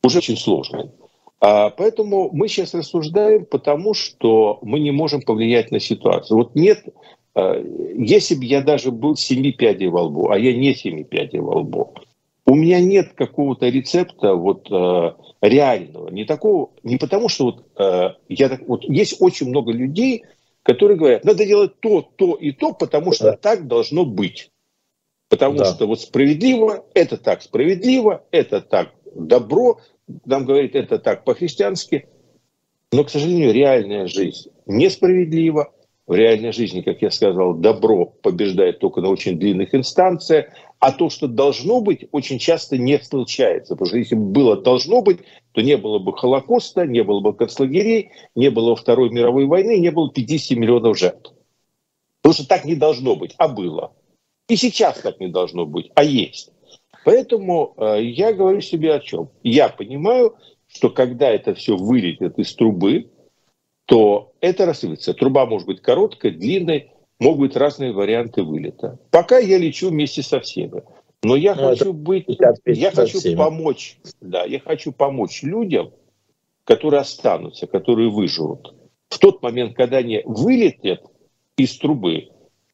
уже очень сложный. А, поэтому мы сейчас рассуждаем, потому что мы не можем повлиять на ситуацию. Вот нет, а, если бы я даже был семи пядей во лбу, а я не семи пядей во лбу, у меня нет какого-то рецепта вот а, реального, не такого, не потому что вот я так, вот есть очень много людей, которые говорят, надо делать то, то и то, потому что да. так должно быть. Потому да. что вот справедливо, это так справедливо, это так добро, нам говорит это так по-христиански, но, к сожалению, реальная жизнь несправедлива. В реальной жизни, как я сказал, добро побеждает только на очень длинных инстанциях, а то, что должно быть, очень часто не случается. Потому что если бы было должно быть, то не было бы Холокоста, не было бы концлагерей, не было Второй мировой войны, не было 50 миллионов жертв. Потому что так не должно быть, а было. И сейчас так не должно быть, а есть. Поэтому э, я говорю себе о чем. Я понимаю, что когда это все вылетит из трубы, то это рассыпется. Труба может быть короткой, длинной, могут быть разные варианты вылета. Пока я лечу вместе со всеми. Но я ну, хочу быть, я хочу помочь, да, я хочу помочь людям, которые останутся, которые выживут. В тот момент, когда они вылетят из трубы,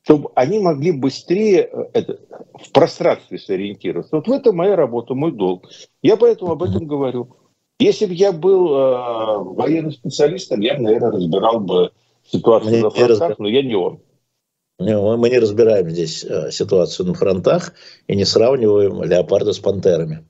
чтобы они могли быстрее э, это, в пространстве сориентироваться. Вот в этом моя работа, мой долг. Я поэтому об этом говорю. Если бы я был э, военным специалистом, я, наверное, разбирал бы ситуацию на фронтах, но я не он. Мы не разбираем здесь э, ситуацию на фронтах и не сравниваем леопарда с пантерами.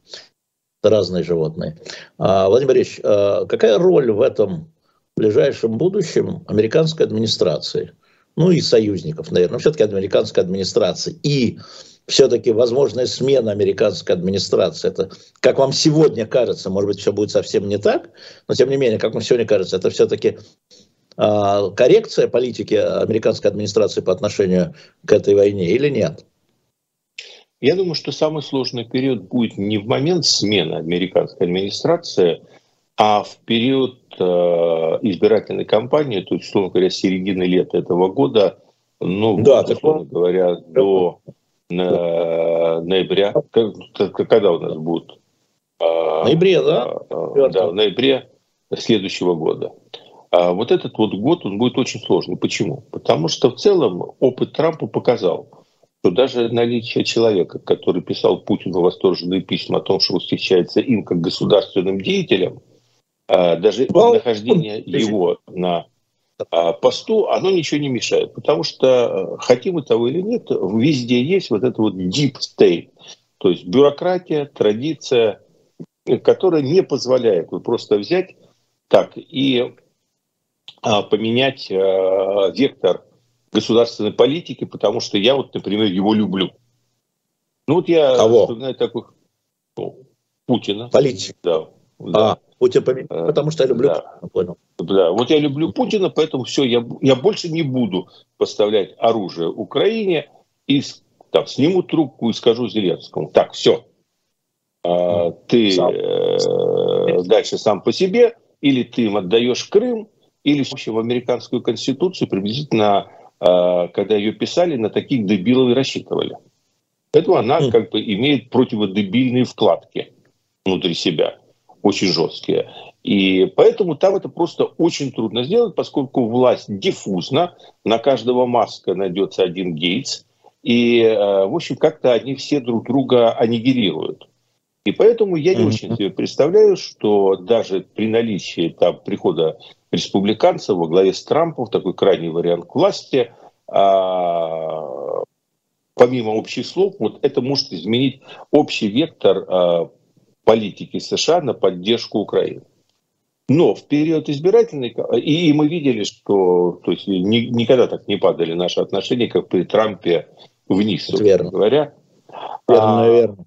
Это разные животные. А, Владимир Борисович, а какая роль в этом ближайшем будущем американской администрации – ну и союзников, наверное, но все-таки американской администрации. И все-таки возможная смена американской администрации. Это, как вам сегодня кажется, может быть, все будет совсем не так, но тем не менее, как вам сегодня кажется, это все-таки э, коррекция политики американской администрации по отношению к этой войне или нет? Я думаю, что самый сложный период будет не в момент смены американской администрации, а в период избирательной кампании, то есть, условно говоря, середины лета этого года, ну, да, условно говоря, до на, ноября, когда у нас будет? В ноябре, да? А, да, в ноябре следующего года. А вот этот вот год, он будет очень сложный. Почему? Потому что в целом опыт Трампа показал, что даже наличие человека, который писал Путину восторженные письма о том, что восхищается им как государственным деятелем, а, даже Вау. нахождение <laughs> его на а, посту, оно ничего не мешает. Потому что, э, хотим мы того или нет, везде есть вот это вот deep state. То есть бюрократия, традиция, которая не позволяет вот просто взять так и а, поменять а, вектор государственной политики, потому что я вот, например, его люблю. Ну вот я Кого? вспоминаю такой ну, Путина. Политик. Да. Да. А, Путин поменял, э, потому что я люблю да. Путина, понял. Да, вот я люблю Путина, поэтому все, я, я больше не буду поставлять оружие Украине и там, сниму трубку и скажу Зеленскому, так, все, а, ты э, дальше сам по себе, или ты им отдаешь Крым, или в общем, американскую конституцию приблизительно, э, когда ее писали, на таких дебилов и рассчитывали. Поэтому она хм. как бы имеет противодебильные вкладки внутри себя, очень жесткие. И поэтому там это просто очень трудно сделать, поскольку власть диффузна, на каждого Маска найдется один Гейтс, и, э, в общем, как-то они все друг друга аннигилируют. И поэтому я не очень себе представляю, что даже при наличии там, прихода республиканцев во главе с Трампом, такой крайний вариант к власти, а, помимо общих слов, вот это может изменить общий вектор а, политики США на поддержку Украины. Но в период избирательной, и мы видели, что то есть, ни, никогда так не падали наши отношения, как при Трампе вниз, верно. говоря. Верно, а, верно.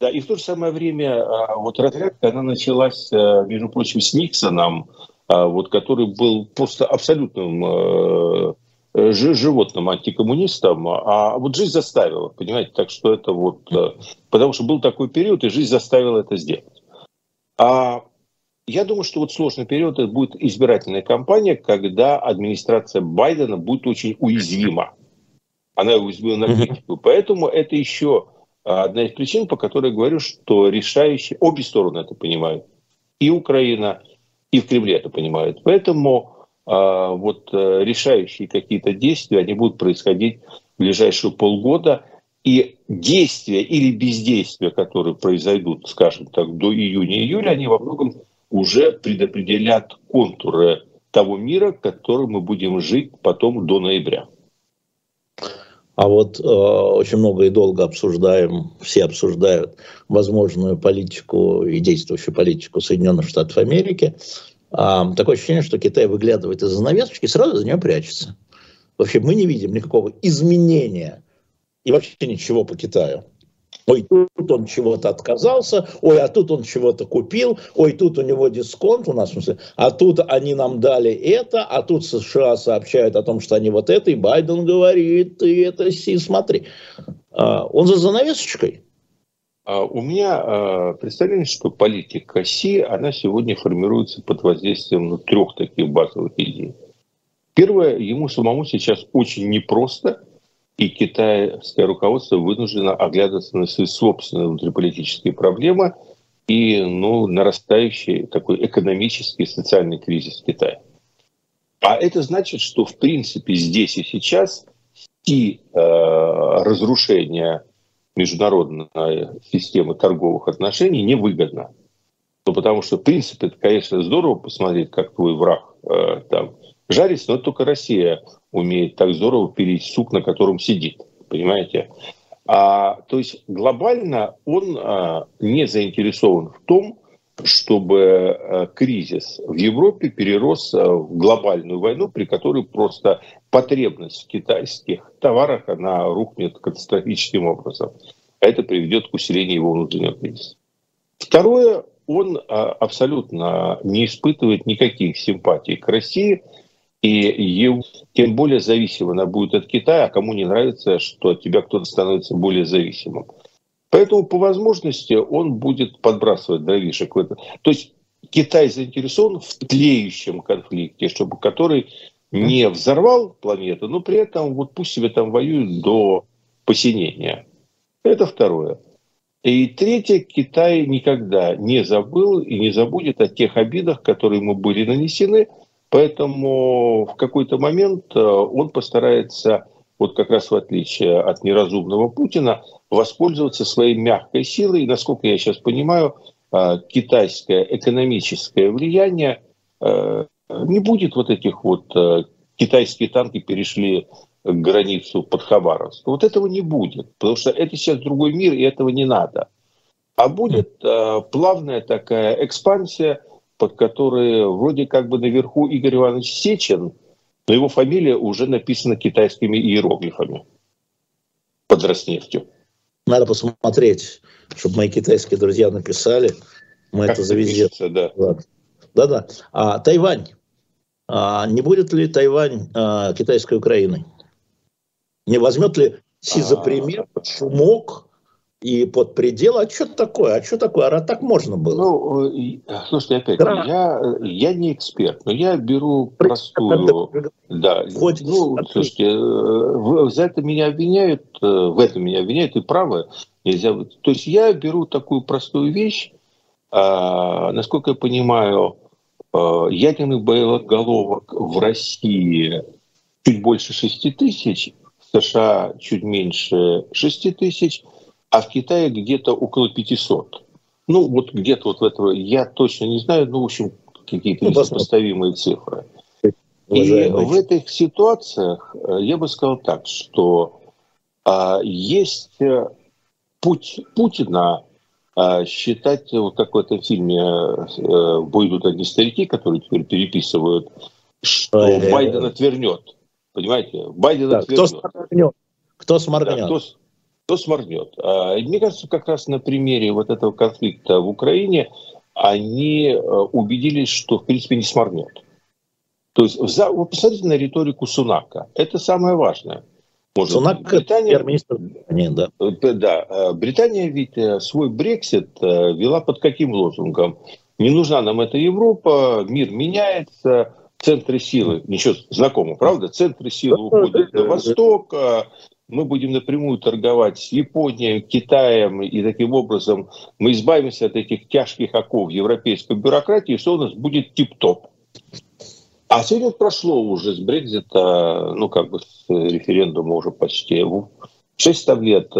Да, и в то же самое время а, вот разрядка, она началась, а, между прочим, с Никсоном, а, вот, который был просто абсолютным животным антикоммунистом, а вот жизнь заставила, понимаете, так что это вот, потому что был такой период, и жизнь заставила это сделать. А я думаю, что вот сложный период это будет избирательная кампания, когда администрация Байдена будет очень уязвима. Она уязвима на критику. Поэтому это еще одна из причин, по которой я говорю, что решающие, обе стороны это понимают. И Украина, и в Кремле это понимают. Поэтому вот э, решающие какие-то действия, они будут происходить в ближайшие полгода. И действия или бездействия, которые произойдут, скажем так, до июня-июля, они во многом уже предопределят контуры того мира, в котором мы будем жить потом до ноября. А вот э, очень много и долго обсуждаем, все обсуждают возможную политику и действующую политику Соединенных Штатов Америки. Такое ощущение, что Китай выглядывает из занавесочки и сразу за нее прячется. Вообще мы не видим никакого изменения и вообще ничего по Китаю. Ой, тут он чего-то отказался, ой, а тут он чего-то купил, ой, тут у него дисконт у нас, в смысле, а тут они нам дали это, а тут США сообщают о том, что они вот это, и Байден говорит, ты это си, смотри. А, он за занавесочкой. А у меня а, представление, что политика Си, она сегодня формируется под воздействием ну, трех таких базовых идей. Первое, ему самому сейчас очень непросто – и китайское руководство вынуждено оглядываться на свои собственные внутриполитические проблемы и ну, нарастающий такой экономический и социальный кризис в Китае. А это значит, что в принципе здесь и сейчас и э, разрушение международной системы торговых отношений невыгодно. Ну, потому что, в принципе, это, конечно, здорово посмотреть, как твой враг э, там жарится, но только Россия умеет так здорово пилить сук, на котором сидит. Понимаете? А, то есть глобально он а, не заинтересован в том, чтобы а, кризис в Европе перерос а, в глобальную войну, при которой просто потребность в китайских товарах она рухнет катастрофическим образом. А это приведет к усилению его внутреннего кризиса. Второе, он а, абсолютно не испытывает никаких симпатий к России – и тем более зависима она будет от Китая, а кому не нравится, что от тебя кто-то становится более зависимым. Поэтому по возможности он будет подбрасывать дровишек в это. То есть Китай заинтересован в тлеющем конфликте, чтобы который не взорвал планету, но при этом вот пусть себе там воюют до посинения. Это второе. И третье, Китай никогда не забыл и не забудет о тех обидах, которые ему были нанесены – Поэтому в какой-то момент э, он постарается, вот как раз в отличие от неразумного Путина, воспользоваться своей мягкой силой. И, насколько я сейчас понимаю, э, китайское экономическое влияние э, не будет вот этих вот китайские танки перешли границу под Хабаровск. Вот этого не будет, потому что это сейчас другой мир, и этого не надо. А будет плавная такая экспансия – под которые вроде как бы наверху Игорь Иванович Сечин, но его фамилия уже написана китайскими иероглифами под Роснефтью. Надо посмотреть, чтобы мои китайские друзья написали. Мы как это завезем. Да. Да-да. А Тайвань. А не будет ли Тайвань а, китайской Украиной? Не возьмет ли Си за пример шумок и под предел. А что такое? А что такое? А так можно было? Ну, слушайте, опять, да. я, я не эксперт, но я беру простую... Да, Хоть ну, слушайте, за это меня обвиняют, в этом меня обвиняют, и правы. Нельзя... То есть я беру такую простую вещь, а, насколько я понимаю, ядерных боеголовок в России чуть больше 6 тысяч, в США чуть меньше 6 тысяч, а в Китае где-то около 500. Ну, вот где-то вот в этого, я точно не знаю, ну, в общем, какие-то ну, несопоставимые цифры. И в этих ситуациях э, я бы сказал так, что а, есть э, путь Путина а, считать, вот как в этом фильме э, «Бой идут одни старики», которые теперь переписывают, что Ой, Байден отвернет. Понимаете? Байден да, отвернет. Кто сморгнет? Кто сморгнет? Да, кто, кто сморгнет? А, мне кажется, как раз на примере вот этого конфликта в Украине они э, убедились, что в принципе не сморгнет. То есть, вы посмотрите на риторику Сунака. Это самое важное. Может, Сунак Британия, министр да. Э, да. Э, Британия ведь свой Брексит вела под каким лозунгом? Не нужна нам эта Европа, мир меняется, центры силы, ничего знакомо, правда? Центры силы уходят на восток, мы будем напрямую торговать с Японией, Китаем, и таким образом мы избавимся от этих тяжких оков европейской бюрократии, что у нас будет тип-топ. А сегодня прошло уже с Брекзита, ну, как бы с референдума уже почти 6 лет.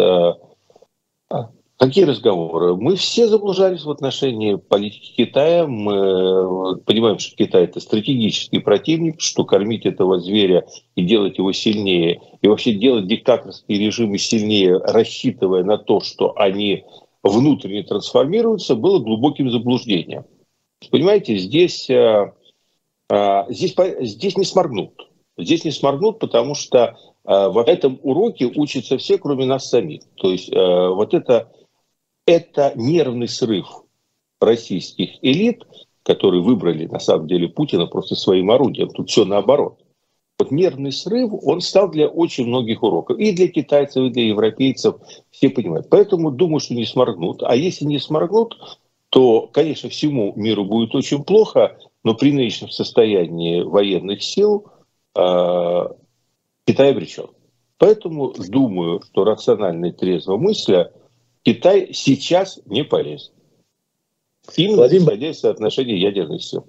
Э, какие разговоры? Мы все заблуждались в отношении политики Китая. Мы понимаем, что Китай это стратегический противник, что кормить этого зверя и делать его сильнее, и вообще делать диктаторские режимы сильнее, рассчитывая на то, что они внутренне трансформируются, было глубоким заблуждением. Понимаете, здесь э, а, здесь, здесь не сморгнут. Здесь не сморгнут, потому что в этом уроке учатся все, кроме нас самих. То есть вот это, это нервный срыв российских элит, которые выбрали на самом деле Путина просто своим орудием. Тут все наоборот. Вот нервный срыв, он стал для очень многих уроков. И для китайцев, и для европейцев. Все понимают. Поэтому думаю, что не сморгнут. А если не сморгнут, то, конечно, всему миру будет очень плохо, но при нынешнем состоянии военных сил э, Китай обречен. Поэтому думаю, что рационально и трезво мысля Китай сейчас не полезет. Именно Владимир... из соотношения ядерных сил.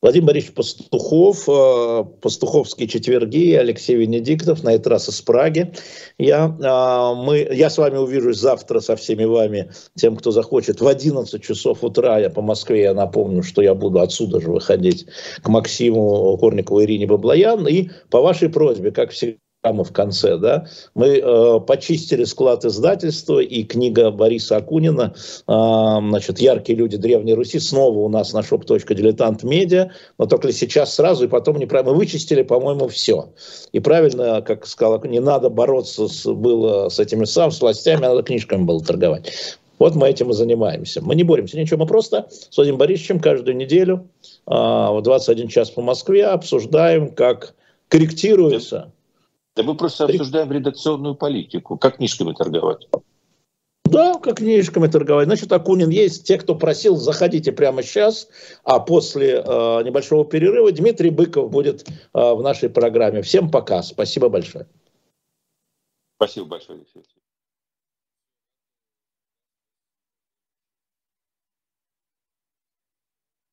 Владимир Борисович Пастухов, э, Пастуховские четверги, Алексей Венедиктов, на этот раз из Праги. Я, э, мы, я с вами увижусь завтра со всеми вами, тем, кто захочет, в 11 часов утра, я по Москве, я напомню, что я буду отсюда же выходить к Максиму Корникову Ирине Баблоян, и по вашей просьбе, как всегда, прямо в конце, да, мы э, почистили склад издательства, и книга Бориса Акунина, э, значит, «Яркие люди Древней Руси» снова у нас на shop.diletant.media, но только сейчас сразу, и потом не Мы вычистили, по-моему, все. И правильно, как сказал, не надо бороться с, было с этими сам, с властями, надо книжками было торговать. Вот мы этим и занимаемся. Мы не боремся ничего, мы просто с Владимиром Борисовичем каждую неделю э, в 21 час по Москве обсуждаем, как корректируется да мы просто обсуждаем редакционную политику. Как книжками торговать? Да, как книжками торговать. Значит, Акунин есть. Те, кто просил, заходите прямо сейчас. А после э, небольшого перерыва Дмитрий Быков будет э, в нашей программе. Всем пока. Спасибо большое. Спасибо большое, Алексей.